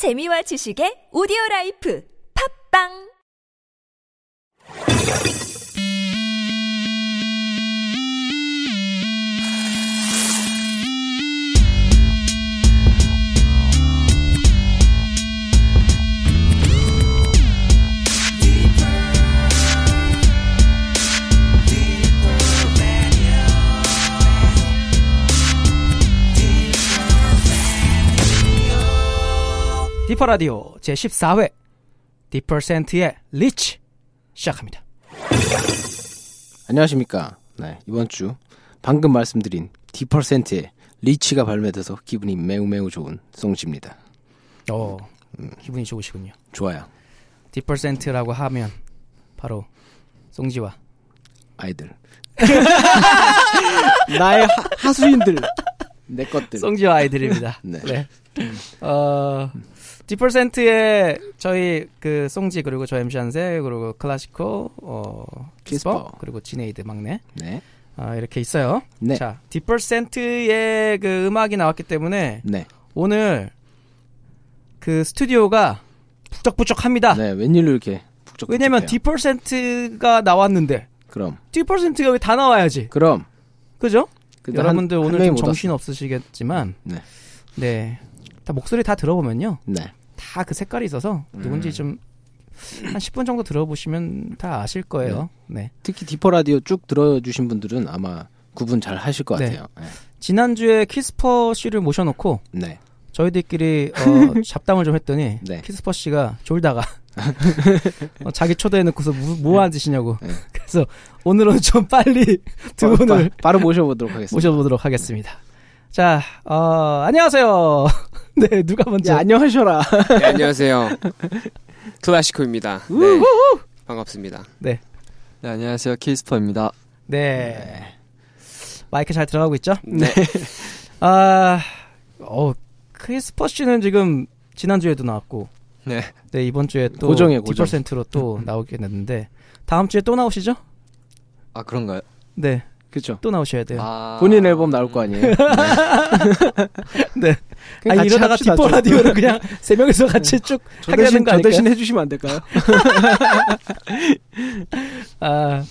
재미와 지식의 오디오 라이프. 팝빵 디퍼 라디오 제 14회 디퍼센트의 Rich 시작합니다. 안녕하십니까. 네, 이번 주 방금 말씀드린 디퍼센트의 Rich가 발매돼서 기분이 매우 매우 좋은 송지입니다. 어, 기분이 좋으시군요. 좋아요. 디퍼센트라고 하면 바로 송지와 아이들. 나의 하, 하수인들. 내 것들. 송지와 아이들입니다. 네. 네. 어, 디퍼센트의 저희 그 송지 그리고 저 MC 한세 그리고 클라시코 어 키스퍼. 그리고 지네이드 막내 네. 아, 이렇게 있어요. 네. 자, 디퍼센트의 그 음악이 나왔기 때문에 네. 오늘 그 스튜디오가 북적북적합니다. 네, 웬일로 이렇게 북적 왜냐면 디퍼센트가 나왔는데 그럼. 디퍼센트가 왜 다 나와야지. 그럼. 그죠? 여러분들 한- 한 오늘 명이 좀못 정신. 없으시겠지만 네. 네. 다 목소리 다 들어보면요. 네. 다 그 색깔이 있어서 음. 누군지 좀 한 10분 정도 들어보시면 다 아실 거예요. 네. 특히 디퍼 라디오 쭉 들어주신 분들은 아마 구분 잘 하실 것 네. 같아요. 네. 지난주에 키스퍼 씨를 모셔놓고 네. 저희들끼리 어, 잡담을 좀 했더니 네. 키스퍼 씨가 졸다가 어, 자기 초대해놓고서 뭐, 뭐 하는 짓이냐고 네. 그래서 오늘은 좀 빨리 두 바, 분을 바, 로 모셔보도록 하겠습니다. 모셔보도록 하겠습니다. 자, 어, 안녕하세요. 네, 누가 먼저? 야, 안녕하셔라. 네, 안녕하세요. 클라시코입니다. 네. 반갑습니다. 네, 안녕하세요. 키스퍼입니다. 네. 마이크 잘 들어가고 있죠? 네. 아, 어, 크리스퍼 씨는 지금 지난주에도 나왔고, 네. 네, 이번 주에 또 고정이에요, 고정. 디퍼센트로 또 나오게 됐는데, 다음 주에 또 나오시죠? 아, 그런가요? 네, 그렇죠. 또 나오셔야 돼요. 아. 본인 앨범 나올 거 아니에요. 네. 그냥 아, 같이 이러다가 좀. 라디오를 그냥 세 명이서 같이 쭉 저 하게 되는 대신, 거저 아닐까요? 대신 해주시면 안 될까요? 아,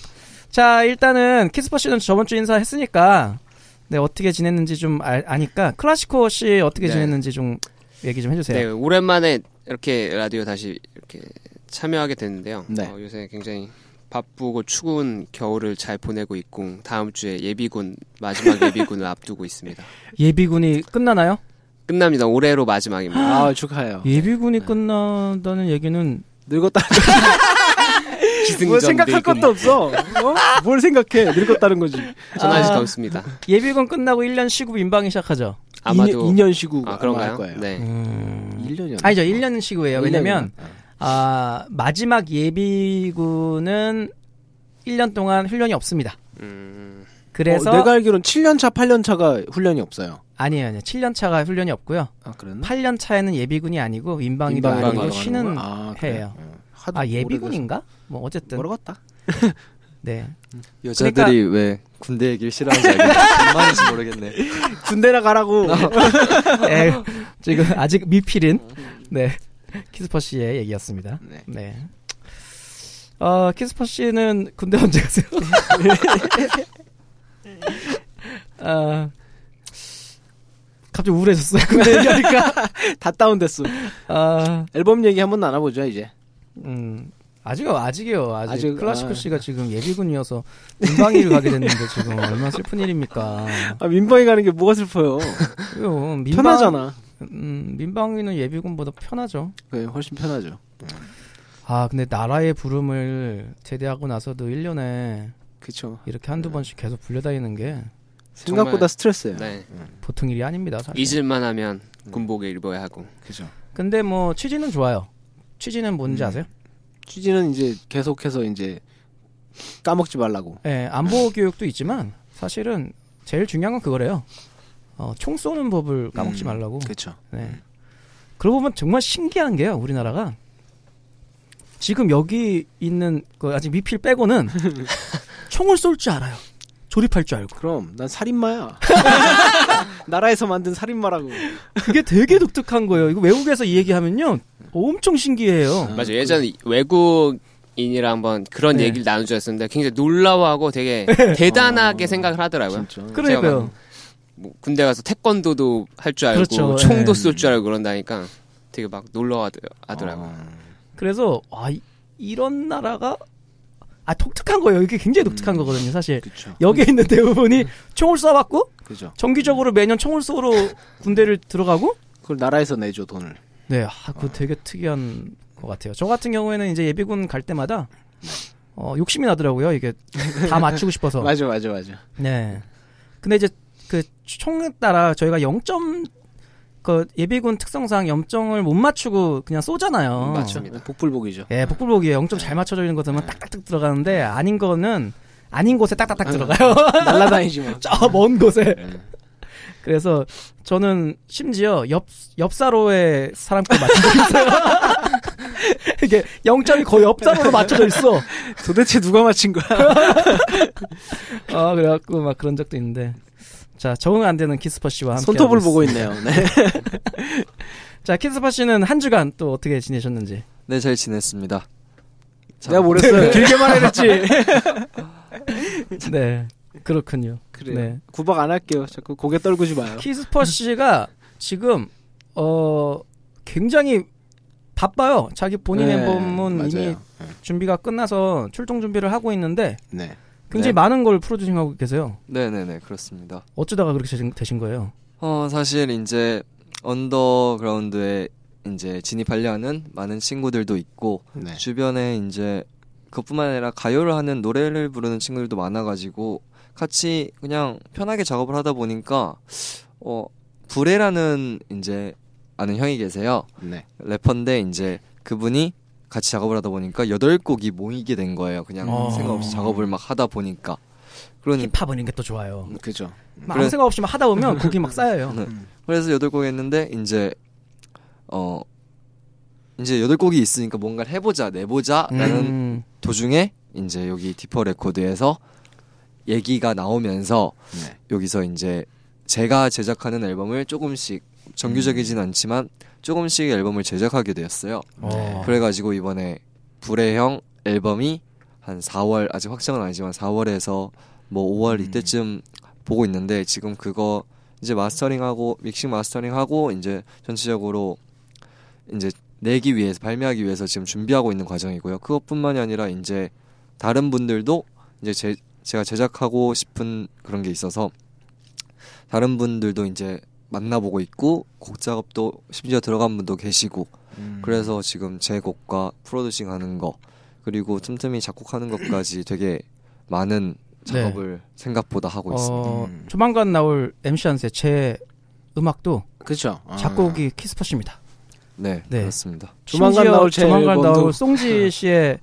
자, 일단은 키스퍼 씨는 저번 주 인사했으니까, 네, 어떻게 지냈는지 좀 알, 아니까, 클라시코 씨 어떻게 네. 지냈는지 좀 얘기 좀 해주세요. 네, 오랜만에 이렇게 라디오 다시 이렇게 참여하게 됐는데요. 네. 어, 요새 굉장히 바쁘고 추운 겨울을 잘 보내고 있고 다음 주에 예비군 마지막 예비군을 앞두고 있습니다. 예비군이 끝나나요? 끝납니다. 올해로 마지막입니다. 아, 축하해요. 예비군이 끝난다는 얘기는 늙었다. 기승전 뭘 생각할 늙음. 것도 없어. 어? 뭘 생각해? 늙었다는 거지. 전 아직 아. 없습니다. 예비군 끝나고 1년 쉬고 민방위 시작하죠. 아마도 2년, 쉬고 아 그런가요? 할 거예요. 네. 음... 1년이요. 아니죠, 1년 쉬고예요. 왜냐면 아 마지막 예비군은 1년 동안 훈련이 없습니다. 음, 그래서 어, 내가 알기로는 7년 차, 8년 차가 훈련이 없어요. 아니에요, 아니에요. 7년 차가 훈련이 없고요. 아, 그랬나? 8년 차에는 예비군이 아니고 민방위도 민방위로 아니고 쉬는? 아, 그래? 해예요. 어, 하도 아 예비군인가? 뭐 어쨌든 모르겠다. 네. 여자들이 왜 군대 얘기를 싫어하는지 말인지 모르겠네. 군대나 가라고. 에, 지금 아직 미필인 네 키스퍼 씨의 얘기였습니다. 네. 네. 어 키스퍼 씨는 군대 언제 가세요? 아 갑자기 우울해졌어요. 군대 얘기하니까. 다 다운됐어. 아, 앨범 얘기 한번 나눠보죠, 이제. 음. 아직요, 아직이요. 아직, 아직, 클라시코 아. 씨가 지금 예비군이어서 민방위를 가게 됐는데 지금 얼마나 슬픈 일입니까? 아, 민방위 가는 게 뭐가 슬퍼요. 그요 민방, 편하잖아. 음, 민방위는 예비군보다 편하죠. 네, 훨씬 편하죠. 아, 근데 나라의 부름을 제대하고 나서도 1년에 그쵸. 이렇게 한두 번씩 계속 불려다니는 게 생각보다 정말- 스트레스예요. 네. 보통 일이 아닙니다. 사실. 잊을만 하면 군복을 입어야 하고. 그죠. 근데 뭐 취지는 좋아요. 취지는 뭔지 음. 아세요? 취지는 이제 계속해서 이제 까먹지 말라고. 예, 안보 교육도 있지만 사실은 제일 중요한 건 그거래요. 어, 총 쏘는 법을 까먹지 음, 말라고. 그쵸. 네. 그러고 보면 정말 신기한 게요, 우리나라가. 지금 여기 있는 그 아직 미필 빼고는 총을 쏠 줄 알아요. 조립할 줄 알고. 그럼 난 살인마야. 나라에서 만든 살인마라고. 그게 되게 독특한 거예요. 이거 외국에서 이 얘기하면요. 엄청 신기해요. 맞아요. 예전에 외국 인이랑 한번 그런 네. 얘기를 나눠줬었는데 굉장히 놀라워하고 되게 대단하게 생각을 하더라고요. 그러니까요. 뭐 군대 가서 태권도도 할 줄 알고 그렇죠. 총도 네. 쏠줄 알고 그런다니까 되게 막 놀라워하더라고요. 그래서 아 이- 이런 나라가 아 독특한 거예요. 이게 굉장히 독특한 거거든요. 사실 그렇죠. 여기에 있는 대부분이 총을 쏴봤고 그죠. 정기적으로 매년 총을 쏘러 군대를 들어가고 그걸 나라에서 내줘 돈을. 네, 아, 그거 되게 특이한 것 같아요. 저 같은 경우에는 이제 예비군 갈 때마다 어, 욕심이 나더라고요. 이게 다 맞추고 싶어서. 맞아 맞아 맞아. 네. 근데 이제 그 총에 따라 저희가 0점 그 예비군 특성상 0점을 못 맞추고 그냥 쏘잖아요. 맞습니다. 복불복이죠. 예, 복불복이에요. 0점 잘 맞춰져 있는 것들은 딱딱딱 들어가는데 아닌 거는 아닌 곳에 딱딱딱 들어가요. 날라다니지 마. 저먼 곳에. 네. 그래서 저는 심지어 옆 옆사로에 사람 걸 맞춘 적 있어요. 이게 0점이 거의 옆사로로 맞춰져 있어. 도대체 누가 맞힌 거야? 아 그래갖고 막 그런 적도 있는데. 자 적응 안 되는 키스퍼 씨와 함께. 손톱을 보고. 있네요. 네. 자 키스퍼 씨는 한 주간 또 어떻게 지내셨는지. 네, 잘 지냈습니다. 자, 내가 뭐랬어요? 길게 말해랬지. 네 그렇군요. 그래요. 네. 구박 안 할게요. 자꾸 고개 떨구지 마요. 키스퍼 씨가 지금 어 굉장히 바빠요. 자기 본인 네, 앨범은 맞아요. 이미 네. 준비가 끝나서 출동 준비를 하고 있는데 네. 굉장히 네. 많은 걸 프로듀싱하고 계세요. 네네네, 그렇습니다. 어쩌다가 그렇게 되신, 되신 거예요? 어, 사실 이제 언더그라운드에 이제 진입하려는 많은 친구들도 있고 네. 주변에 이제 그뿐만 아니라 가요를 하는 노래를 부르는 친구들도 많아가지고 같이 그냥 편하게 작업을 하다 보니까 어 불에라는 이제 아는 형이 계세요 네. 래퍼인데 이제 그분이 같이 작업을 하다 보니까 여덟 곡이 모이게 된 거예요 그냥 어. 생각 없이 작업을 막 하다 보니까 그러니 힙합은 이런 게또 좋아요. 그죠. 막 아무 그래- 생각 없이 막 하다 보면 곡이 막 쌓여요. 네. 그래서 여덟 곡 했는데 이제 어 이제 여덟 곡이 있으니까 뭔가를 해보자 내보자라는 음, 도중에 이제 여기 디퍼 레코드에서 얘기가 나오면서 네. 여기서 이제 제가 제작하는 앨범을 조금씩 정규적이진 음. 않지만 조금씩 앨범을 제작하게 되었어요. 어. 그래가지고 이번에 불의 형 앨범이 한 4월 아직 확정은 아니지만 4월에서 뭐 5월 이때쯤 보고 있는데 지금 그거 이제 마스터링하고 믹싱 마스터링하고 이제 전체적으로 이제 내기 위해서 발매하기 위해서 지금 준비하고 있는 과정이고요. 그것뿐만이 아니라 이제 다른 분들도 이제 제, 제가 제작하고 싶은 그런 게 있어서 다른 분들도 이제 만나보고 있고 곡 작업도 심지어 들어간 분도 계시고 음. 그래서 지금 제 곡과 프로듀싱 하는 거 그리고 틈틈이 작곡하는 것까지 되게 많은 작업을 생각보다 하고 있습니다. 어, 음. 조만간 나올 MC 한세 제 음악도 그죠. 아. 작곡이 키스퍼 씨입니다. 네, 네. 그렇습니다. 조만간 나올 제 조만간 앨범도- 나올 송지 씨의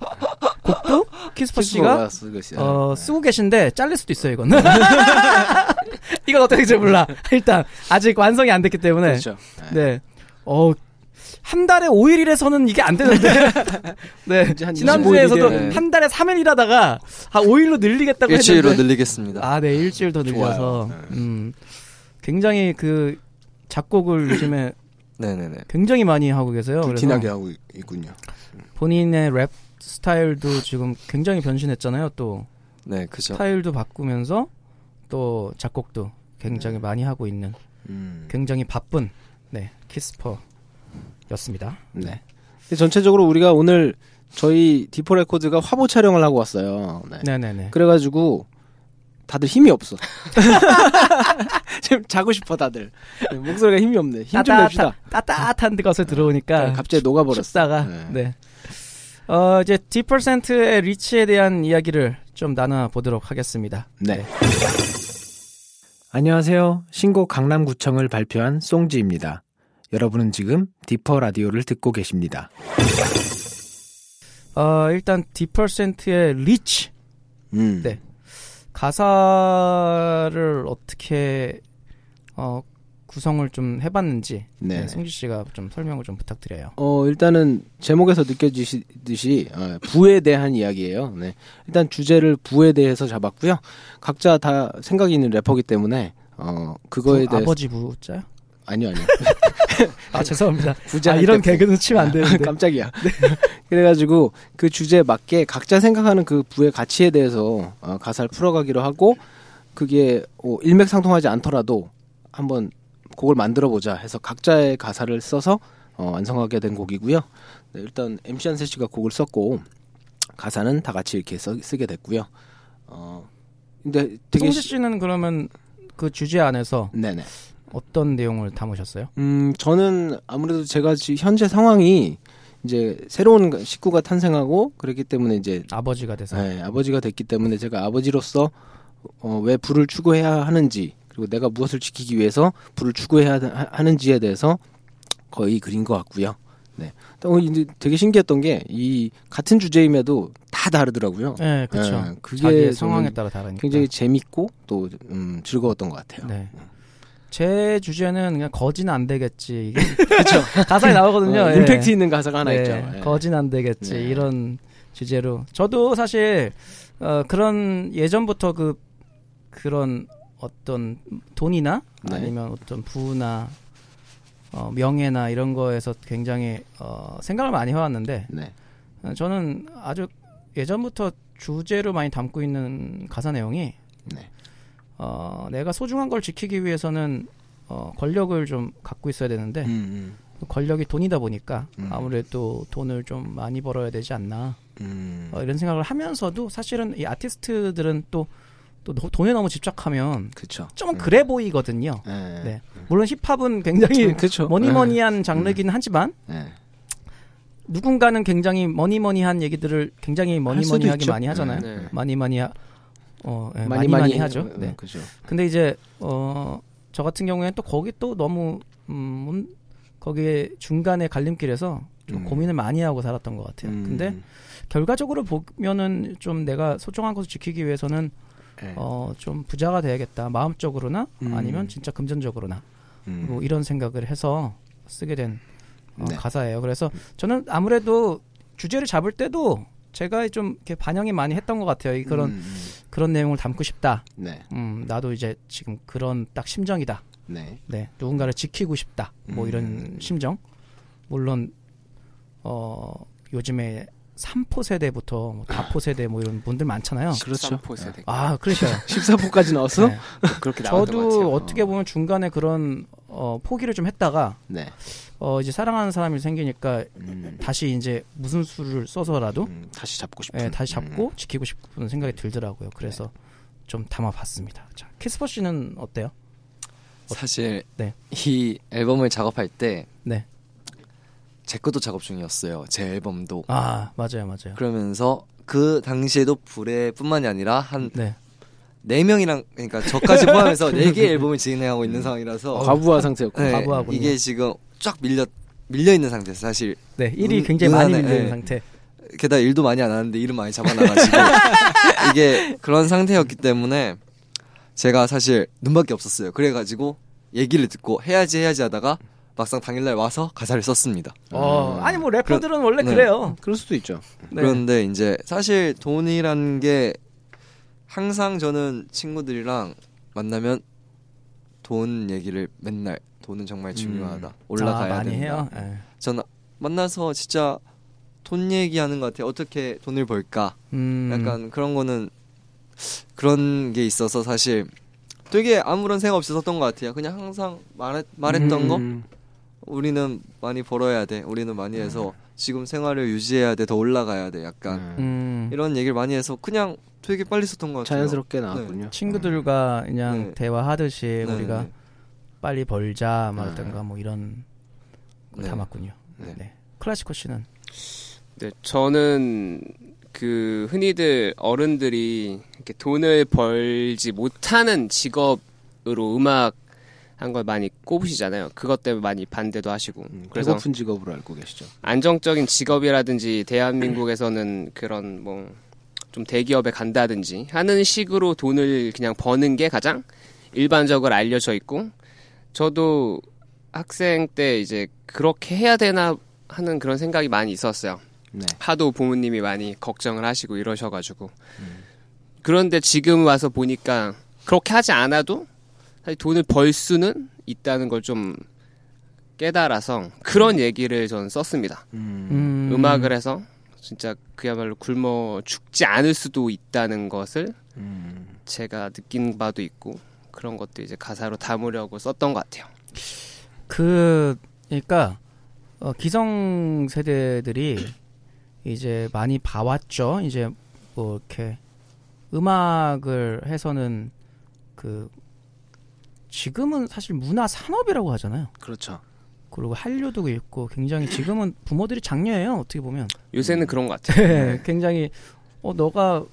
곡도 키스퍼 씨가. 어, 쓰고 계신데 잘릴 수도 있어요, 이건. 이건 어떻게 될지 몰라. 일단 아직 완성이 안 됐기 때문에. 그렇죠. 네. 어, 한 달에 5일 일해서는 이게 안 되는데. 네. 지난주에서도 25일 이래. 한 달에 3일 일하다가 한 5일로 늘리겠다고 일주일로 했는데. 늘리겠습니다. 아, 네. 일주일 더 늘려서. 네. 음. 굉장히 그 작곡을 요즘에 네네네. 굉장히 많이 하고 계세요. 불티나게 하고 있- 있군요. 본인의 랩 스타일도 지금 굉장히 변신했잖아요. 또 네, 그죠. 스타일도 바꾸면서 또 작곡도 굉장히 많이 하고 있는 음. 굉장히 바쁜 네 키스퍼였습니다. 네. 근데 전체적으로 우리가 오늘 저희 디퍼 레코드가 화보 촬영을 하고 왔어요. 네. 네네네. 그래가지고 다들 힘이 없어. 지금 자고 싶어 다들. 네, 목소리가 힘이 없네. 힘 좀 냅시다. 따뜻한 곳에 들어오니까 갑자기 녹아버렸어. 춥다가 네. 네. 어 이제 D%의 Rich에 대한 이야기를 좀 나눠 보도록 하겠습니다. 네. 안녕하세요. 신곡 강남구청을 발표한 송지입니다. 여러분은 지금 디퍼 라디오를 듣고 계십니다. 어 일단 D%의 Rich 음. 네. 가사를 어떻게 어 구성을 좀 해봤는지 네. 네, 송지 씨가 좀 설명을 좀 부탁드려요. 어, 일단은 제목에서 느껴지듯이 어, 부에 대한 이야기예요. 네. 일단 주제를 부에 대해서 잡았고요. 각자 다 생각이 있는 래퍼기 때문에 어, 그거에 부- 대해서 아버지 부자요? 아니요, 아니요. 아 죄송합니다. 부자 아, 이런 개그는 치면 안 되는데. 깜짝이야. 그래가지고 그 주제에 맞게 각자 생각하는 그 부의 가치에 대해서 어, 가사를 풀어가기로 하고 그게 어, 일맥상통하지 않더라도 한번 곡을 만들어 보자 해서 각자의 가사를 써서 어, 완성하게 된 곡이고요. 네, 일단 MC 한세 씨가 곡을 썼고 가사는 다 같이 이렇게 써, 쓰게 됐고요. 어 근데 되게 송지 시- 씨는 그러면 그 주제 안에서 네네. 어떤 내용을 담으셨어요? 음, 저는 아무래도 제가 지금 현재 상황이 이제 새로운 식구가 탄생하고 그렇기 때문에 이제 아버지가 돼서 네, 아버지가 됐기 때문에 제가 아버지로서 어, 왜 불을 추구해야 하는지 그리고 내가 무엇을 지키기 위해서 불을 추구해야 하- 하는지에 대해서 거의 그린 것 같고요. 네. 또 이제 되게 신기했던 게 이 같은 주제임에도 다 다르더라고요. 네, 그렇죠. 네, 그게 상황에 따라 다르니까. 굉장히 재밌고 또 음, 즐거웠던 것 같아요. 네. 제 주제는 그냥 거진 안 되겠지. 그렇죠. 가사에 나오거든요. 어, 예. 임팩트 있는 가사가 하나 네, 있죠. 예. 거진 안 되겠지. 네. 이런 주제로. 저도 사실 어, 그런 예전부터 그 그런 어떤 돈이나 네. 아니면 어떤 부나 어, 명예나 이런 거에서 굉장히 어, 생각을 많이 해왔는데 네. 어, 저는 아주 예전부터 주제로 많이 담고 있는 가사 내용이 네. 어, 내가 소중한 걸 지키기 위해서는 어, 권력을 좀 갖고 있어야 되는데 음, 권력이 돈이다 보니까 음. 아무래도 돈을 좀 많이 벌어야 되지 않나 음, 어, 이런 생각을 하면서도 사실은 이 아티스트들은 또, 또 노- 돈에 너무 집착하면 그쵸. 좀 음. 그래 보이거든요. 네. 네. 물론 힙합은 굉장히 그쵸. money money한 장르기는 하지만 네. 네. 누군가는 굉장히 money money한 얘기들을 굉장히 money money하게. 많이 하잖아요. 네. 많이 많이 하, 어, 예, 많이 많이 하죠. 어, 네. 그죠. 근데 이제 어, 저 같은 경우에는 또 거기 또 너무 음, 거기에 중간에 갈림길에서 좀 음. 고민을 많이 하고 살았던 것 같아요. 음, 근데 결과적으로 보면은 좀 내가 소중한 것을 지키기 위해서는 네. 어, 좀 부자가 돼야겠다. 마음적으로나 음. 아니면 진짜 금전적으로나 음. 뭐 이런 생각을 해서 쓰게 된 어, 네. 가사예요. 그래서 저는 아무래도 주제를 잡을 때도 제가 좀 이렇게 반영이 많이 했던 것 같아요. 이 그런 음, 음. 그런 내용을 담고 싶다. 네. 음, 나도 이제 지금 그런 딱 심정이다. 네. 네, 누군가를 지키고 싶다. 뭐 음. 이런 심정. 물론 어 요즘에 3포 세대부터 뭐 다포 세대 뭐 이런 분들 많잖아요. 그렇죠. 13포 세대. 아, 그러니까요. 14포까지 나왔어? 네. 그렇게 나왔던 것 저도 같아요. 어떻게 보면 중간에 그런 어 포기를 좀 했다가 네. 어 이제 사랑하는 사람이 생기니까 음. 다시 이제 무슨 수를 써서라도 음, 다시 잡고 싶은. 예, 다시 잡고 음. 지키고 싶은 생각이 들더라고요. 그래서 좀 담아봤습니다. 자, 키스퍼 씨는 어때요? 사실 네. 이 앨범을 작업할 때 네. 제 것도 작업 중이었어요. 제 앨범도. 아 맞아요, 맞아요. 그러면서 그 당시에도 불에뿐만이 아니라 한 네. 네 명이랑 그러니까 저까지 포함해서 네 개의 앨범을 진행하고 있는 상황이라서 과부하 상태였고. 네, 과부하군요. 이게 지금 쫙 밀려 밀려 있는 상태에서 사실 네, 일이 눈- 굉장히 눈 많이 안에, 밀리는 예. 상태. 게다가 일도 많이 안 하는데 일을 많이 잡아놔가지고 이게 그런 상태였기 때문에 제가 사실 눈밖에 없었어요. 그래가지고 얘기를 듣고 해야지 해야지 하다가 막상 당일날 와서 가사를 썼습니다. 어, 아니 뭐 래퍼들은 원래 네. 그래요. 그럴 수도 있죠. 네. 그런데 이제 사실 돈이라는 게 항상 저는 친구들이랑 만나면 돈 얘기를 맨날 돈은 정말 중요하다. 올라가야 아, 많이 된다. 해요. 예. 저는 만나서 진짜 돈 얘기하는 것 같아요. 어떻게 돈을 벌까? 음, 약간 그런 거는 그런 게 있어서 사실 되게 아무런 생각 없이 썼던 것 같아요. 그냥 항상 말했, 말했던 거 음. 우리는 많이 벌어야 돼. 우리는 많이 해서 지금 생활을 유지해야 돼. 더 올라가야 돼. 약간 음. 음, 이런 얘기를 많이 해서 그냥 되게 빨리 썼던 것 같아요. 자연스럽게 나왔군요. 친구들과 그냥 네. 대화하듯이 네, 우리가 네. 빨리 벌자 네. 말든가 뭐 이런 거 네. 담았군요. 네. 네. 클래시코 씨는 네, 저는 그 흔히들 어른들이 이렇게 돈을 벌지 못하는 직업으로 음악 한 걸 많이 꼽으시잖아요. 그것 때문에 많이 반대도 하시고. 음, 그래서 배고픈 직업으로 알고 계시죠. 안정적인 직업이라든지 대한민국에서는 그런 뭐 좀 대기업에 간다든지 하는 식으로 돈을 그냥 버는 게 가장 일반적으로 알려져 있고 저도 학생 때 이제 그렇게 해야 되나 하는 그런 생각이 많이 있었어요. 네. 하도 부모님이 많이 걱정을 하시고 이러셔가지고. 그런데 지금 와서 보니까 그렇게 하지 않아도 사실 돈을 벌 수는 있다는 걸 좀 깨달아서 그런 얘기를 저는 썼습니다. 음. 음. 악을 해서 진짜 그야말로 굶어 죽지 않을 수도 있다는 것을 음. 제가 느낀 바도 있고 그런 것도 이제 가사로 담으려고 썼던 것 같아요. 그 그러니까 어, 기성 세대들이 이제 많이 봐왔죠. 이제 뭐 이렇게 음악을 해서는 그 지금은 사실 문화 산업이라고 하잖아요. 그렇죠. 그리고 한류도 있고 굉장히 지금은 부모들이 장려해요. 어떻게 보면 요새는 그런 것 같아요. 네, 굉장히 어 너가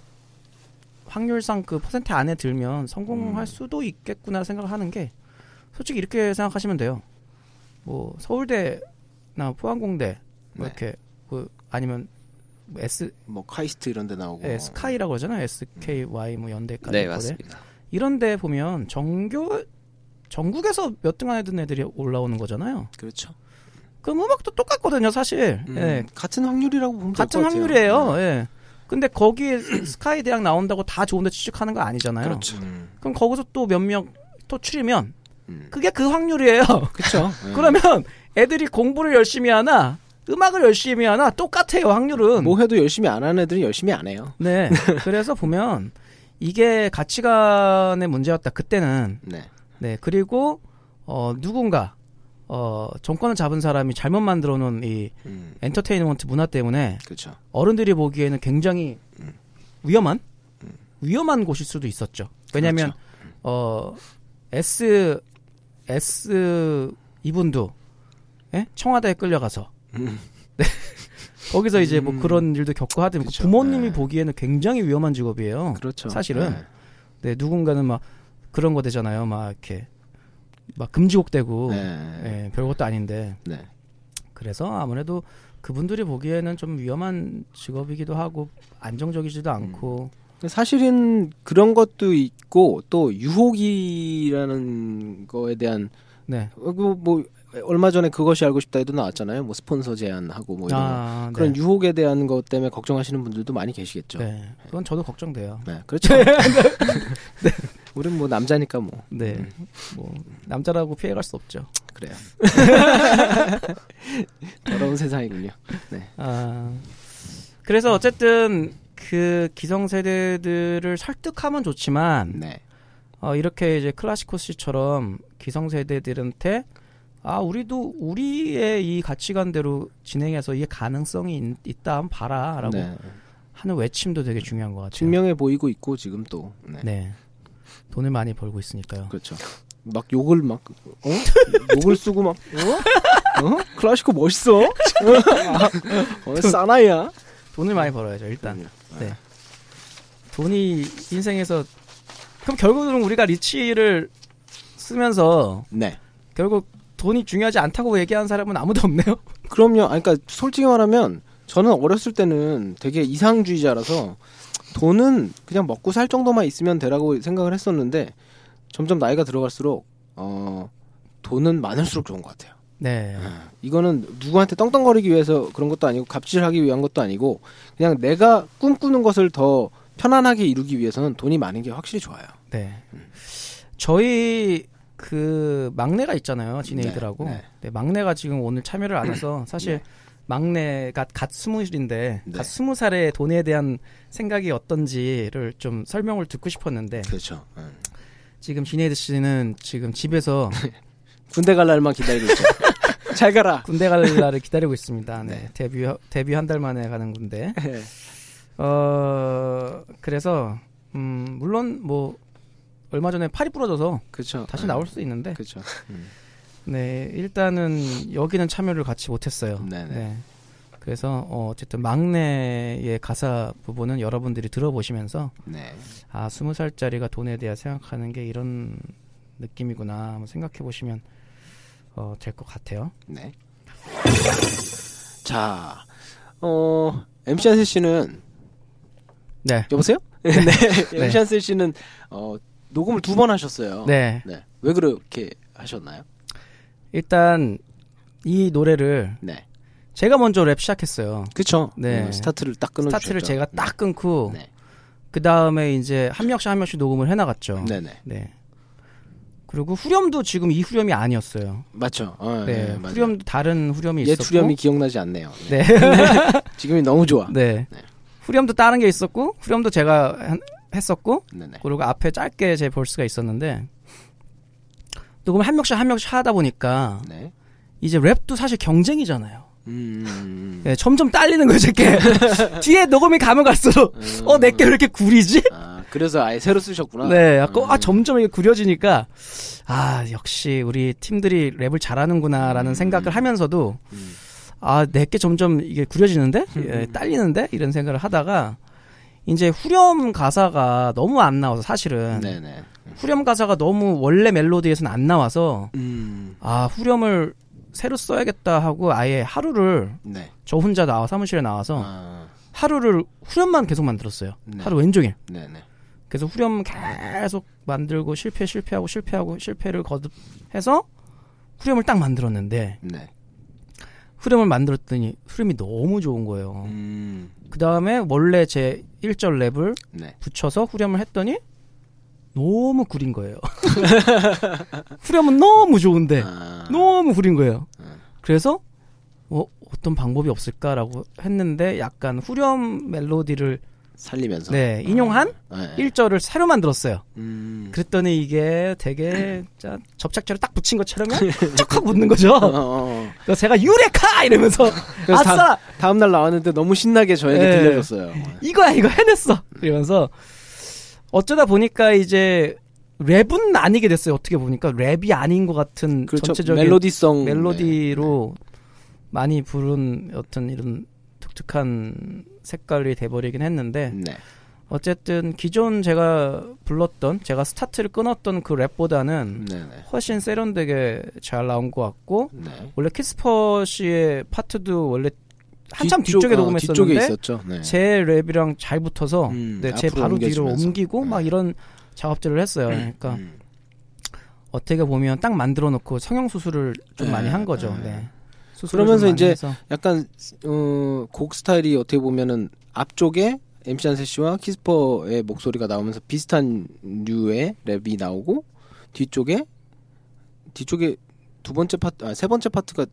확률상 그 퍼센트 안에 들면 성공할 음. 수도 있겠구나 생각하는 게 솔직히 이렇게 생각하시면 돼요. 뭐 서울대나 포항공대 뭐 네. 이렇게 그 아니면 뭐 S 뭐 카이스트 이런 데 나오고 예, 스카이라고 하잖아요. SKY 뭐 연대까지 네. 맞습니다. 이런 데 보면 전교 전국에서 몇 등 안에 든 애들이 올라오는 거잖아요. 그렇죠. 그럼 음악도 똑같거든요, 사실. 음, 예, 같은 확률이라고 보면 될것 같은. 확률이에요. 네. 예. 근데 거기에 스카이 대학 나온다고 다 좋은데 취직하는 거 아니잖아요. 그렇죠. 음. 그럼 거기서 또 몇 명 또 추리면 음. 그게 그 확률이에요. 그렇죠. 네. 그러면 애들이 공부를 열심히 하나 음악을 열심히 하나 똑같아요 확률은. 뭐 해도 열심히 안 하는 애들은 열심히 안 해요. 네. 그래서 보면 이게 가치관의 문제였다. 그때는 네. 네 그리고 어 누군가 어 정권을 잡은 사람이 잘못 만들어 놓은 이 음. 엔터테인먼트 문화 때문에 그렇죠. 어른들이 보기에는 굉장히 음. 위험한 위험한 곳일 수도 있었죠. 왜냐하면 그렇죠. 어 S S 이분도 예? 청와대에 끌려가서 음. 네. 거기서 이제 뭐 음. 그런 일도 겪고 하든 그쵸. 부모님이 네. 보기에는 굉장히 위험한 직업이에요. 그렇죠. 사실은 네. 네, 누군가는 막 그런 거 되잖아요. 막 이렇게 막 금지곡 되고 네. 예, 별것도 아닌데 네. 그래서 아무래도 그분들이 보기에는 좀 위험한 직업이기도 하고 안정적이지도 않고 사실은 그런 것도 있고 또 유혹이라는 거에 대한 네. 어, 그뭐 얼마 전에 그것이 알고 싶다에도 나왔잖아요. 뭐 스폰서 제한하고 뭐 이런 아, 그런 네. 유혹에 대한 것 때문에 걱정하시는 분들도 많이 계시겠죠. 네, 네. 그건 저도 걱정돼요. 그렇죠. 남자니까 뭐 네. 음. 뭐 남자라고 피해갈 수 없죠. 그래요. 더러운 세상이군요. 네. 아. 그래서 어쨌든 그 기성세대들을 설득하면 좋지만 네. 어, 이렇게 이제 클라시코 씨처럼 기성세대들한테 아 우리도 우리의 이 가치관대로 진행해서 이게 가능성이 있, 다 한번 봐라라고 네. 하는 외침도 되게 중요한 것 같아요. 증명해 보이고 있고 지금 또 네. 네. 돈을 많이 벌고 있으니까요. 그렇죠. 막 욕을 막 어? 욕을 쓰고 막 어? 어? 클라시코 멋있어? 어, 사나이야? 돈을 많이 벌어야죠 일단. 그럼요. 네. 돈이 인생에서 그럼 결국은 우리가 리치를 쓰면서 네. 결국 돈이 중요하지 않다고 얘기하는 사람은 아무도 없네요. 그럼요. 아니, 그러니까 솔직히 말하면 저는 어렸을 때는 되게 이상주의자라서 돈은 그냥 먹고 살 정도만 있으면 되라고 생각을 했었는데 점점 나이가 들어갈수록 어 돈은 많을수록 좋은 것 같아요. 네. 이거는 누구한테 떵떵거리기 위해서 그런 것도 아니고 갑질하기 위한 것도 아니고 그냥 내가 꿈꾸는 것을 더 편안하게 이루기 위해서는 돈이 많은 게 확실히 좋아요. 네. 저희 그 막내가 있잖아요. 지네이들하고. 네, 네, 네. 막내가 지금 오늘 참여를 안 해서 사실 막내가 갓 스무인데 네. 갓 스무 살의 돈에 대한 생각이 어떤지를 좀 설명을 듣고 싶었는데 그렇죠. 음. 지금 지네이드 씨는 지금 집에서 군대 갈 날만 기다리고 있죠. 잘 가라. 군대 갈 날을 기다리고 있습니다. 네. 네. 데뷔 데뷔 한 달 만에 가는 군대. 어 그래서 음 물론 뭐 얼마 전에 팔이 부러져서 그렇죠. 다시 나올 수도 있는데 그렇죠. 네 일단은 여기는 참여를 같이 못했어요. 네네. 네. 그래서 어, 어쨌든 막내의 가사 부분은 여러분들이 들어보시면서 네. 아 스무 살짜리가 돈에 대해 생각하는 게 이런 느낌이구나 한번 생각해 보시면 어, 될 것 같아요. 네. 자, 어, MC 한세 씨는, 네. 여보세요? 네. 네. MC 한세 씨는, 어, 녹음을 두 번 하셨어요. 네. 네. 왜 그렇게 하셨나요? 일단 이 노래를 네. 제가 먼저 랩 시작했어요. 그쵸. 네. 네. 스타트를 딱 끊어 스타트를 제가 딱 끊고 네. 그 다음에 이제 한 명씩 한 명씩 녹음을 해나갔죠. 네네. 네. 그리고 후렴도 지금 이 후렴이 아니었어요. 맞죠. 어, 네, 네. 후렴도 다른 후렴이 옛 있었고. 후렴이 기억나지 않네요. 네. 네. 지금이 너무 좋아. 네. 네. 후렴도 다른 게 있었고 후렴도 제가 한- 했었고 네네. 그리고 앞에 짧게 제 볼스가 있었는데 녹음을 한 명씩 한 명씩 하다 보니까 네. 이제 랩도 사실 경쟁이잖아요. 음, 음, 네, 점점 딸리는 거죠, 이게. 뒤에 녹음이 가면 갈수록, 음. 어, 내게 왜 이렇게 구리지? 아, 그래서 아예 새로 쓰셨구나. 네, 약간, 아, 음. 점점 이게 구려지니까, 아, 역시 우리 팀들이 랩을 잘하는구나라는 음. 생각을 하면서도, 음. 아, 내게 점점 이게 구려지는데? 예, 딸리는데? 이런 생각을 하다가, 이제 후렴 가사가 너무 안 나와서 사실은, 네네. 후렴 가사가 너무 원래 멜로디에서는 안 나와서, 음. 아, 후렴을 새로 써야겠다 하고 아예 하루를 네. 저 혼자 나와 사무실에 나와서 아, 하루를 후렴만 계속 만들었어요. 네. 하루 왼종일. 네네. 그래서 후렴 계속 만들고 실패 실패하고 실패하고 실패를 거듭해서 후렴을 딱 만들었는데 네. 후렴을 만들었더니 후렴이 너무 좋은 거예요. 음. 그 다음에 원래 제 1절 랩을 네. 붙여서 후렴을 했더니 너무 구린 거예요. 후렴은 너무 좋은데 아. 너무 구린 거예요. 음. 그래서 어, 어떤 방법이 없을까라고 했는데 약간 후렴 멜로디를 살리면서. 네, 인용한 네. 1절을 새로 만들었어요. 음. 그랬더니 이게 되게 접착제를 딱 붙인 것처럼 쩍하고 붙는 거죠. 어, 어, 어. 그래서 제가 유레카 이러면서 아싸 다, 다음 날 나왔는데 너무 신나게 저에게 네. 들려줬어요. 이거야 이거 해냈어 이러면서 어쩌다 보니까 이제 랩은 아니게 됐어요. 어떻게 보니까 랩이 아닌 것 같은 그렇죠. 전체적인 멜로디성 멜로디로 많이 부른 어떤 이런 독특한 색깔이 돼버리긴 했는데 네. 네. 어쨌든 기존 제가 불렀던 제가 스타트를 끊었던 그 랩보다는 네. 네. 훨씬 세련되게 잘 나온 것 같고 네. 원래 키스퍼 씨의 파트도 원래 한참 뒤쪽, 뒤쪽에 어, 녹음했었는데 뒤쪽에 있었죠. 네. 제 랩이랑 잘 붙어서 음, 네, 제 바로 뒤로 옮겨주면서. 옮기고 막 네. 이런 작업들을 했어요. 그러니까 음. 어떻게 보면 딱 만들어 놓고 성형 수술을 좀 네, 많이 한 거죠. 네. 네. 그러면서 이제 해서. 약간 어, 곡 스타일이 어떻게 보면은 앞쪽에 MC 한세 씨와 키스퍼의 목소리가 나오면서 비슷한 류의 랩이 나오고 뒤쪽에 뒤쪽에 두 번째 파트 아, 세 번째 파트가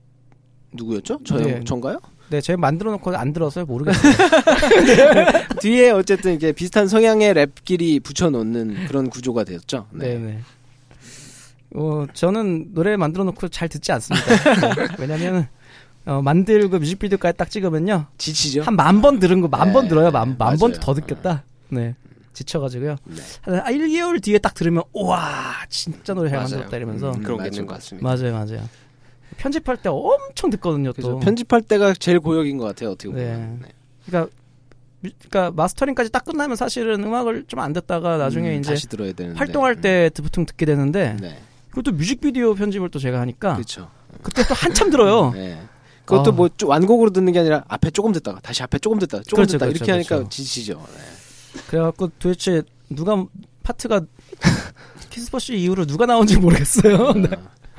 누구였죠? 저요 네. 전가요? 네, 제가 만들어 놓고 안 들어서요. 모르겠어요. 뒤에 어쨌든 이게 비슷한 성향의 랩끼리 붙여 놓는 그런 구조가 되었죠. 네, 네. 어, 저는 노래 만들어 놓고 잘 듣지 않습니다. 네. 왜냐면 어, 만들고 뮤직비디오까지 딱 찍으면요. 지치죠? 한 만 번 들은 거 만번 네, 들어요. 만, 만. 번도 더 듣겠다. 네. 지쳐가지고요. 네. 한 1개월 뒤에 딱 들으면, 우와, 진짜 노래 잘. 만들었다 이러면서. 음, 그런 게 있는 것. 같습니다. 맞아요, 맞아요. 편집할 때 엄청 듣거든요, 그래서 또. 편집할 때가 제일 고역인 것 같아요. 어떻게 보면. 네. 네. 그러니까, 뮤- 그러니까 마스터링까지 딱 끝나면 사실은 음악을 좀 안 듣다가 나중에 음, 이제 다시 들어야 되는데 활동할 때 보통 듣게 되는데 네. 그것도 뮤직비디오 편집을 또 제가 하니까 그렇죠. 그때 또 한참 들어요. 네. 그것도 아. 뭐좀 완곡으로 듣는 게 아니라 앞에 조금 듣다가 다시 앞에 조금 듣다가 조금 그렇죠, 듣다 그렇죠, 이렇게 하니까 그렇죠. 지치죠. 네. 그래갖고 도대체 누가 파트가 키스퍼시 이후로 누가 나온지 모르겠어요. 네,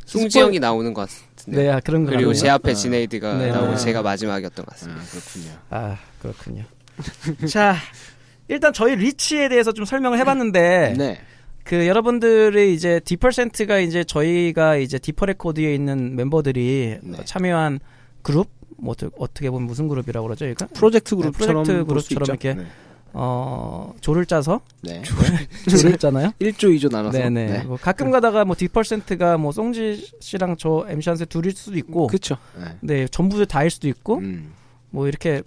송지 형이 나오는 것 같 은데. 네 아, 그런 거 그리고. 제 앞에 아. 지네이드가 네. 나오고 아. 제가 마지막이었던 것 같습니다. 아, 그렇군요. 아 그렇군요. 자 일단 저희 리치에 대해서 좀 설명을 해봤는데 네. 그 여러분들이 이제 디퍼센트가 이제 저희가 이제 디퍼 레코드에 있는 멤버들이 네. 참여한 그룹 뭐 어떻게, 보면 무슨 그룹이라고 그러죠? 그러니까 프로젝트 그룹처럼 프로젝트 볼수 그룹처럼. 이렇게 어 조를 짜서 네. 조를 짜나요? 1조 2조 나눠서. 네네. 네. 뭐 가끔 가다가 뭐 디퍼센트가 뭐 송지 씨랑 저 MC 한테 둘일 수도 있고, 그렇죠. 네. 네 전부 다일 수도 있고, 음. 뭐 이렇게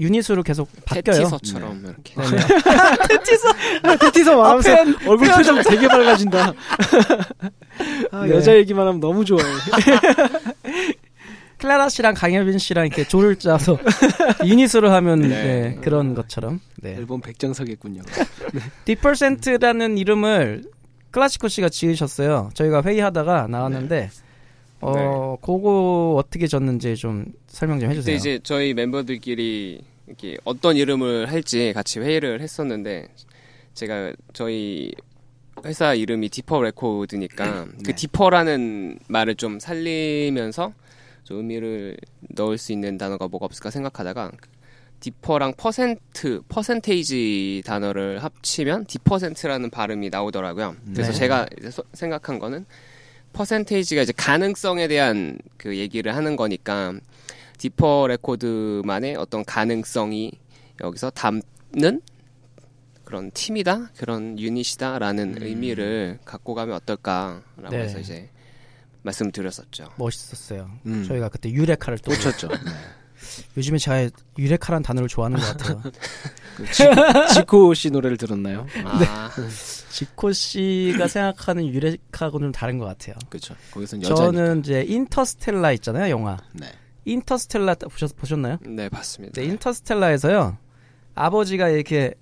유닛으로 계속 바뀌어요. 테티서처럼 이렇게. 네네. 테티서 말하면서 표현, 얼굴 표정 되게 밝아진다. 아, 네. 여자 얘기만 하면 너무 좋아해. 클라라 씨랑 강혜빈 씨랑 이렇게 조를 짜서 유닛으로 하면 네. 네, 그런 것처럼. 네. 앨범 100장 사겠군요. 디퍼센트라는 이름을 클라시코 씨가 지으셨어요. 저희가 회의하다가 나왔는데, 어, 그거 어떻게 지었는지 좀 설명 좀 그때 해주세요. 이제 저희 멤버들끼리 이렇게 어떤 이름을 할지 같이 회의를 했었는데 제가 저희 회사 이름이 디퍼 레코드니까 그 네. 디퍼라는 말을 좀 살리면서 좀 의미를 넣을 수 있는 단어가 뭐가 없을까 생각하다가 디퍼랑 퍼센트, 퍼센테이지 단어를 합치면 디퍼센트라는 발음이 나오더라고요. 그래서 네. 제가 이제 소- 생각한 거는 퍼센테이지가 이제 가능성에 대한 그 얘기를 하는 거니까 디퍼 레코드만의 어떤 가능성이 여기서 담는 그런 팀이다 그런 유닛이다라는 의미를 갖고 가면 어떨까라고 네. 해서 이제 말씀드렸었죠. 멋있었어요. 음. 저희가 그때 유레카를 또 꽂혔죠. 네. 요즘에 제가 유레카라는 단어를 좋아하는 것 같아요. 그 지, 지코 씨 노래를 들었나요? 아, 지코 씨가 생각하는 유레카하고는 좀 다른 것 같아요. 그렇죠. 거기서는 여자니까. 저는 이제 인터스텔라 있잖아요, 영화. 네. 인터스텔라 보셨, 보셨나요? 네 봤습니다. 네, 인터스텔라에서요. 아버지가 이렇게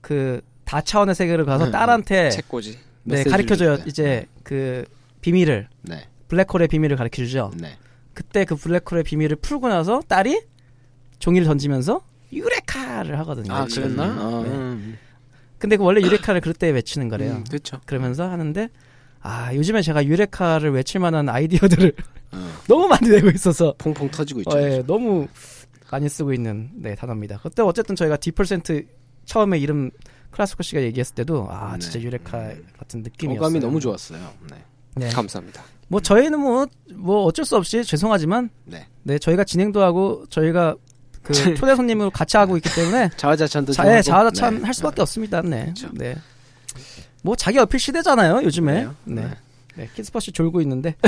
그 다차원의 세계를 가서 네, 딸한테 책꽂이. 네, 가르쳐줘요. 이제 그 비밀을 네. 블랙홀의 비밀을 가르쳐 주죠. 네. 그때 그 블랙홀의 비밀을 풀고 나서 딸이 종이를 던지면서 유레카를 하거든요. 아, 그랬나? 네. 아, 음. 근데 그 원래 유레카를 그럴 때 외치는 거래요. 음, 그렇죠. 그러면서 하는데 아 요즘에 제가 유레카를 외칠 만한 아이디어들을 어. 너무 많이 내고 있어서 퐁퐁 터지고 있죠. 어, 예, 너무 많이 쓰고 있는 네 단어입니다. 그때 어쨌든 저희가 디퍼센트 처음에 이름 클라스코 씨가 얘기했을 때도 아 네. 진짜 유레카 같은 느낌이었어요. 어감이 너무 좋았어요. 네. 네. 감사합니다. 뭐 저희는 뭐뭐 어쩔 수 없이 죄송하지만 네. 네 저희가 진행도 하고 저희가 그 초대 손님으로 같이 하고 있기 때문에 자화자찬도 자, 하고. 자화자찬 네. 할 수밖에 없습니다. 네. 그렇죠. 네. 뭐 자기 어필 시대잖아요, 요즘에. 네. 네. 네. 키스퍼시 졸고 있는데.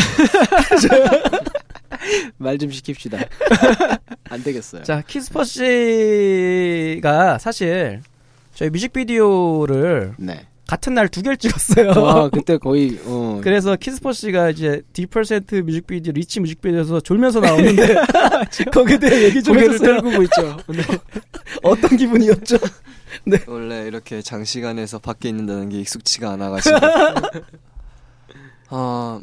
말 좀 시킵시다. 안 되겠어요. 자, 키스퍼시가 사실 저희 뮤직비디오를 네. 같은 날 두 개를 찍었어요. 아, 그때 거의 어 그래서 키스퍼시가 이제 디퍼센트 뮤직비디오, 리치 뮤직비디오에서 졸면서 나오는데 거기에 대해 얘기 좀 고개를 해주세요. 떨구고 있죠. 네. 어떤 기분이었죠? 원래 이렇게 장시간에서 밖에 있는다는 게 익숙치가 않아가지고 아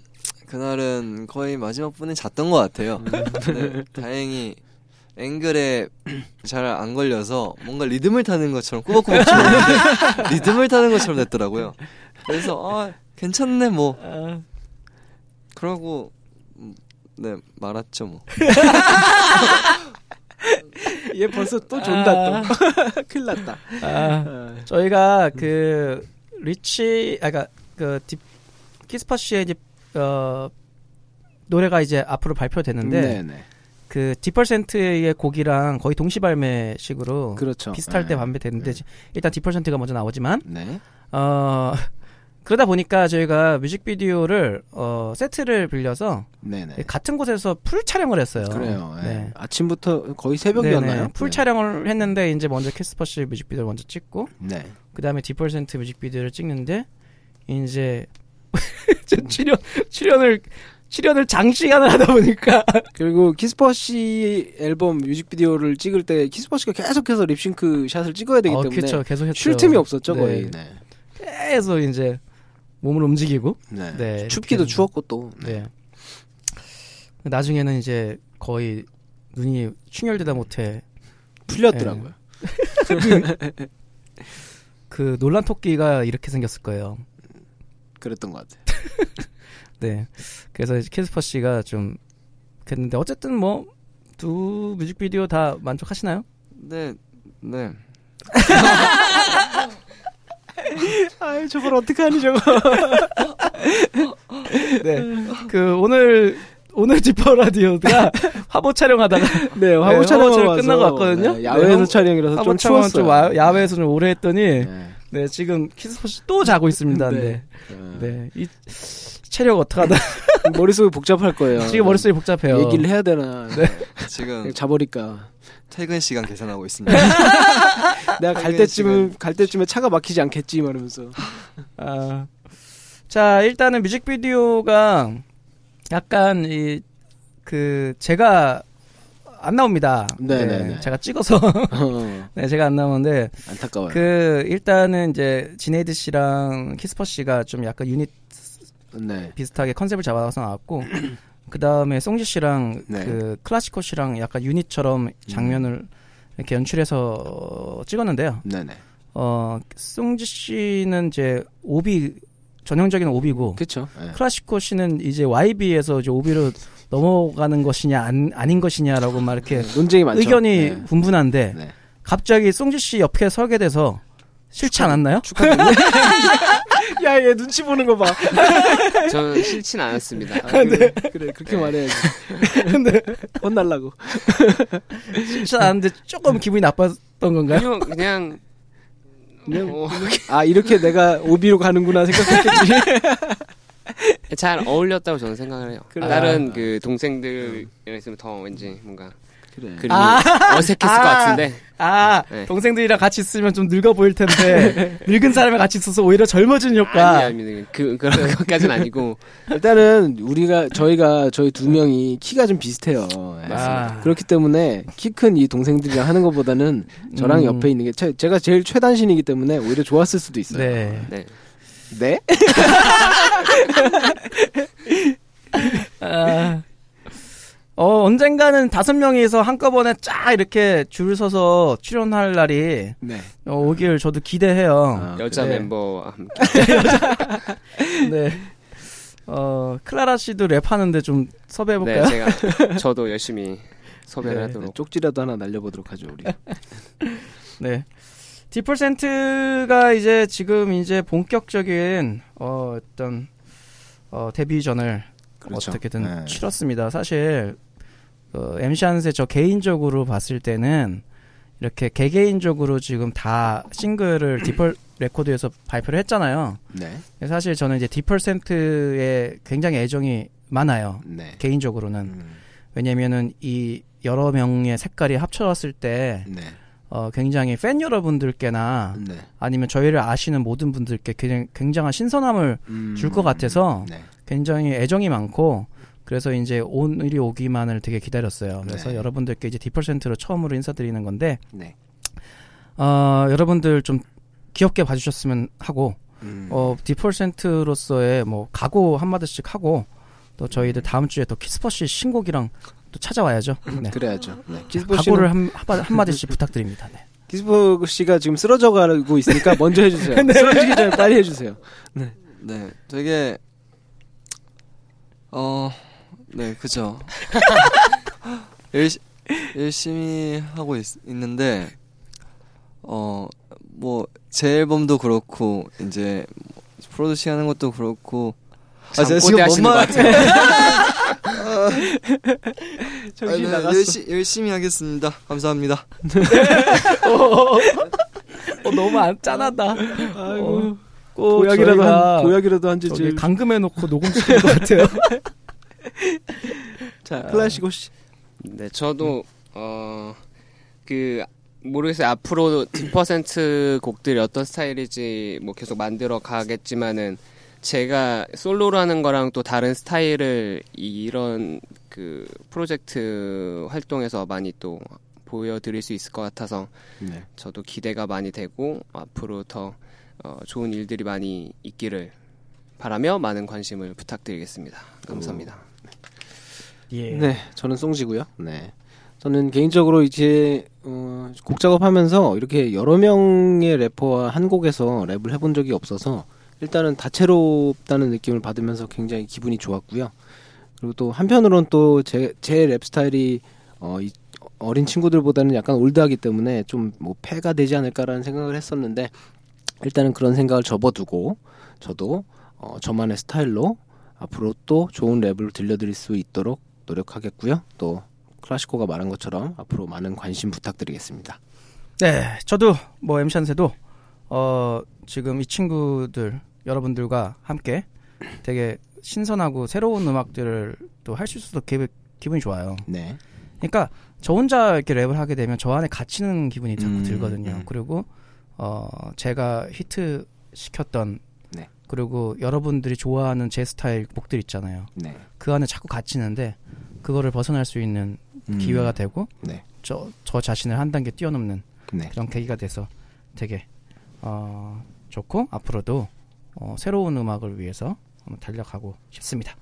그날은 거의 마지막 분에 잤던 것 같아요. 근데 다행히 앵글에 잘 안 걸려서 뭔가 리듬을 타는 것처럼 꾸벅꾸벅 쳤는데 리듬을 타는 것처럼 됐더라고요. 그래서 아 괜찮네 뭐 그러고 음, 네 말았죠 뭐. 얘 벌써 또 존다 또. 큰일 났다. 아, 저희가 그 리치 아까 그 디, 키스퍼시의 이제 어 노래가 이제 앞으로 발표되는데 네, 네. 그 디퍼센트의 곡이랑 거의 동시 발매식으로 그렇죠. 비슷할 네. 때 발매되는데 일단 디퍼센트가 먼저 나오지만 네. 어 그러다 보니까 저희가 뮤직비디오를 어 세트를 빌려서 네, 네. 같은 곳에서 풀 촬영을 했어요. 그래요. 예. 네. 아침부터 거의 새벽이었나요? 네네. 풀 네. 촬영을 했는데 이제 먼저 키스퍼시 뮤직비디오를 먼저 찍고 네. 그 다음에 디퍼센트 뮤직비디오를 찍는데 이제 저 출연 출연을 출연을 장시간을 하다 보니까 그리고 키스퍼시 앨범 뮤직비디오를 찍을 때 키스퍼시가 계속해서 립싱크 샷을 찍어야 되기 어, 때문에 그쵸, 계속 했죠. 쉴 틈이 없었죠 네. 거의. 네. 계속 이제 몸을 움직이고 네. 네, 춥기도 추웠고 또. 네. 나중에는 이제 거의 눈이 충혈되다 못해 풀렸더라고요. 그 논란 토끼가 이렇게 생겼을 거예요. 그랬던 것 같아요. 네. 그래서 이제 캐스퍼 씨가 좀 그랬는데 어쨌든 뭐 두 뮤직비디오 다 만족하시나요? 네 네. 아유 저걸 어떻게 하니 저거. 네. 그 오늘 오늘 디퍼 라디오가 화보 촬영하다가 네, 화보 네, 촬영 끝나고 왔거든요. 네, 야외에서 네, 촬영이라서 화보 좀 촬영 추웠어요. 좀 와- 야외에서 좀 오래 했더니 네, 네. 지금 키스퍼 씨 또 자고 있습니다. 네. 네. 네. 이 체력 어떡하다. 머릿속이 복잡할 거예요. 지금 머릿속이 복잡해요. 얘기를 해야 되나. 네. 지금 자버릴까. 퇴근 시간 계산하고 있습니다. 내가 갈 때쯤은 갈 때쯤에 차가 막히지 않겠지 말하면서. 아. 자, 일단은 뮤직비디오가 약간 이 그 제가 안 나옵니다. 네, 네, 네. 제가 찍어서 어, 네, 제가 안 나오는데 안타까워요. 그 일단은 이제 지네이드 씨랑 키스퍼 씨가 좀 약간 유닛 네. 비슷하게 컨셉을 잡아서 나왔고 그 다음에 송지 씨랑 네. 그 클라시코 씨랑 약간 유닛처럼 장면을 이렇게 연출해서 찍었는데요. 네네. 어 송지 씨는 이제 오비 전형적인 오비고 그렇죠. 예. 클라시코 씨는 이제 YB에서 이제 오비로 넘어가는 것이냐 안, 아닌 것이냐라고 막 이렇게 논쟁이 많죠. 의견이 네. 분분한데 네. 갑자기 송지 씨 옆에 서게 돼서 싫지 않았나요? 축하드립니다. 야, 얘 눈치 보는 거 봐. 저는 싫진 않았습니다. 아, 그래, 그래, 그렇게 말해야지. 근데 혼날라고. 싫지 않았는데 조금 기분이 나빴던 건가요? 그냥 그냥 그냥 어, 아 이렇게 내가 오비로 가는구나 생각했겠지. 잘 어울렸다고 저는 생각을 해요. 그래. 다른 그 동생들이랑 있으면 더 왠지 뭔가 그래. 그림이 아. 어색했을 아. 것 같은데 아 네. 동생들이랑 같이 있으면 좀 늙어 보일 텐데 늙은 사람이 같이 있어서 오히려 젊어지는 효과. 아니 아니 그 그런 것까지는 아니고 일단은 우리가 저희가 저희 두 명이 키가 좀 비슷해요. 예. 아. 그렇기 때문에 키 큰 이 동생들이랑 하는 것보다는 저랑 음. 옆에 있는 게 제, 제가 제일 최단신이기 때문에 오히려 좋았을 수도 있어요. 네. 네. 네? 아, 어, 언젠가는 다섯 명이서 한꺼번에 쫙 이렇게 줄 서서 출연할 날이 네. 어, 오길 저도 기대해요. 아, 여자 그래. 멤버와 함께 네. 어, 클라라 씨도 랩하는데 좀 섭외해볼까요? 네 제가 저도 열심히 섭외를 네. 하도록 쪽지라도 하나 날려보도록 하죠 우리. 네. 디퍼센트가 이제 지금 이제 본격적인 어, 어떤 어, 데뷔전을 그렇죠. 어떻게든 네. 치렀습니다. 사실 어, MC 한세 저 개인적으로 봤을 때는 이렇게 개개인적으로 지금 다 싱글을 디퍼 레코드에서 발표를 했잖아요. 네. 사실 저는 이제 디펄센트에 굉장히 애정이 많아요. 네. 개인적으로는 음, 왜냐면은 이 여러 명의 색깔이 합쳐졌을 때 네. 어, 굉장히 팬 여러분들께나 네. 아니면 저희를 아시는 모든 분들께 굉장히 굉장한 신선함을 음, 줄것 같아서 네. 굉장히 애정이 많고 그래서 이제 오늘이 오기만을 되게 기다렸어요. 그래서 네. 여러분들께 이제 디퍼센트로 처음으로 인사드리는 건데 네. 어, 여러분들 좀 귀엽게 봐주셨으면 하고 음, 어, 디퍼센트로서의 뭐 각오 한 마디씩 하고 또 저희들 다음 주에 또 키스퍼시 신곡이랑 또 찾아와야죠. 네. 그래야죠. 네. 키스퍼 각오를 한, 한, 한 마디씩 부탁드립니다. 네. 키스퍼 씨가 지금 쓰러져 가고 있으니까 먼저 해주세요. 쓰러지기 전에 빨리 해주세요. 네, 되게 어, 네, 그죠. 열시, 열심히 하고 있, 있는데 어, 뭐 제 앨범도 그렇고 이제 뭐 프로듀싱 하는 것도 그렇고 아, 제가 지금 뭔말 같아요. 정신 아, 네, 나갔어. 열시, 열심히 하겠습니다. 감사합니다. 어, 너무 안 짠하다. 아이고. 꼭 도약이라도 저희가 한 도약이라도 한 주제. 감금해놓고 녹음시킨 것 같아요. 자 클라시고 씨. 네, 저도 어 그 모르겠어요. 앞으로 디퍼센트 곡들이 어떤 스타일이지 뭐 계속 만들어 가겠지만은 제가 솔로로 하는 거랑 또 다른 스타일을 이런 그 프로젝트 활동에서 많이 또 보여드릴 수 있을 것 같아서 네. 저도 기대가 많이 되고 앞으로 더 어, 좋은 일들이 많이 있기를 바라며 많은 관심을 부탁드리겠습니다. 감사합니다. 예. 네, 저는 송지고요. 네. 저는 개인적으로 이제 어, 곡 작업하면서 이렇게 여러 명의 래퍼와 한 곡에서 랩을 해본 적이 없어서 일단은 다채롭다는 느낌을 받으면서 굉장히 기분이 좋았고요. 그리고 또 한편으론 또 제 제 랩 스타일이 어, 이 어린 친구들보다는 약간 올드하기 때문에 좀 뭐 패가 되지 않을까라는 생각을 했었는데 일단은 그런 생각을 접어두고 저도 어, 저만의 스타일로 앞으로 또 좋은 랩을 들려드릴 수 있도록 노력하겠고요. 또 클라시코가 말한 것처럼 앞으로 많은 관심 부탁드리겠습니다. 네, 저도 뭐 엠샨세도 어 지금 이 친구들 여러분들과 함께 되게 신선하고 새로운 음악들을 또 할 수 있어서 기, 기분이 좋아요. 네. 그러니까 저 혼자 이렇게 랩을 하게 되면 저 안에 갇히는 기분이 자꾸 음, 들거든요. 음. 그리고 어 제가 히트 시켰던 네. 그리고 여러분들이 좋아하는 제 스타일 곡들 있잖아요. 네. 그 안에 자꾸 갇히는데 그거를 벗어날 수 있는 음, 기회가 되고 네. 저, 저 자신을 한 단계 뛰어넘는 네. 그런 계기가 돼서 되게 어, 좋고 앞으로도 어, 새로운 음악을 위해서 한번 달려가고 싶습니다.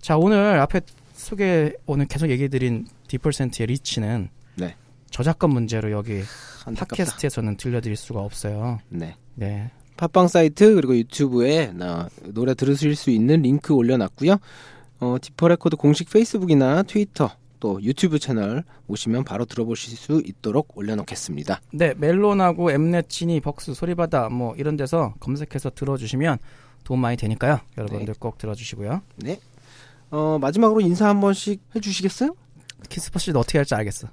자 오늘 앞에 소개 오늘 계속 얘기해드린 디퍼센트의 리치는 네. 저작권 문제로 여기 안타깝다. 팟캐스트에서는 들려드릴 수가 없어요. 네. 네 팟빵 사이트 그리고 유튜브에 나 노래 들으실 수 있는 링크 올려놨고요. 어, 디퍼 레코드 공식 페이스북이나 트위터 또 유튜브 채널 오시면 바로 들어보실 수 있도록 올려놓겠습니다. 네, 멜론하고 엠넷, 지니, 벅스, 소리바다 뭐 이런 데서 검색해서 들어주시면 도움 많이 되니까요. 여러분들 꼭 들어주시고요. 네. 어, 마지막으로 인사 한 번씩 해주시겠어요? 키스퍼씨도 어떻게 할지 알겠어.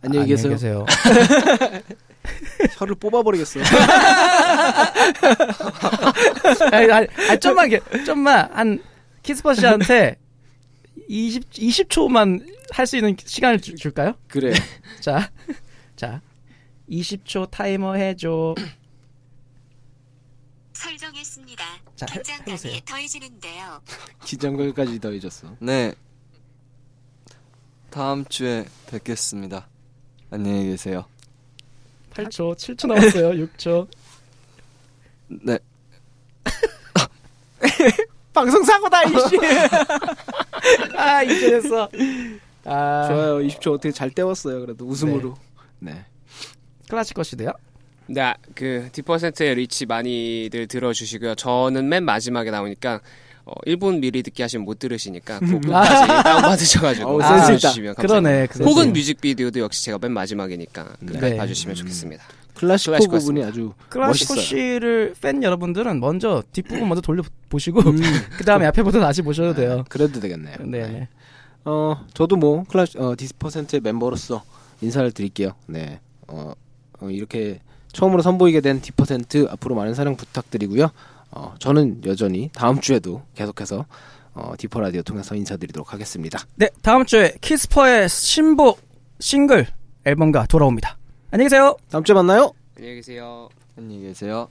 안녕히 계세요. 계세요. 혀를 뽑아버리겠어. 아니, 아니, 아니, 좀만, 게- 좀만, 한, 키스퍼 씨한테 20, 20초만 할 수 있는 시간을 주- 줄까요? 그래. 자, 자, 20초 타이머 해줘. 설정했습니다. 자, 해- 긴장감이 해보세요. 더해지는데요. 기장걸까지 더해졌어. 네. 다음 주에 뵙겠습니다. 안녕히 계세요. 8초, 7초 남았어요. 6초. 네. 방송 사고다 이씨. 아, 이제 됐어. 아, 좋아요. 20초 어떻게 잘 때웠어요. 그래도 웃음으로. 네. 클래식 것이대요. 네, 그 디퍼센트의 리치 많이들 들어주시고요. 저는 맨 마지막에 나오니까 어, 1분 미리 듣기 하시면 못 들으시니까 꼭 끝까지 다운받으셔가지고 있다. 들어주시면 감사합니다. 그러네. 혹은 뮤직비디오도 역시 제가 맨 마지막이니까 네. 봐주시면 좋겠습니다. 클래시코 클래시코 부분이 아주 클래식 멋있어요. 씨를 팬 여러분들은 먼저 뒷부분 먼저 돌려 보시고, 음. 그 다음에 앞에부터 다시 보셔도 돼요. 그래도 되겠네요. 네 네. 어, 저도 뭐 클래시 어, 디스퍼센트의 멤버로서 인사를 드릴게요. 네. 어, 어, 이렇게 처음으로 선보이게 된 디퍼센트 앞으로 많은 사랑 부탁드리고요. 어, 저는 여전히 다음 주에도 계속해서 어, 디퍼 라디오 통해서 인사드리도록 하겠습니다. 네, 다음 주에 키스퍼의 신곡 싱글 앨범과 돌아옵니다. 안녕히 계세요. 다음 주에 만나요. 안녕히 계세요. 안녕히 계세요.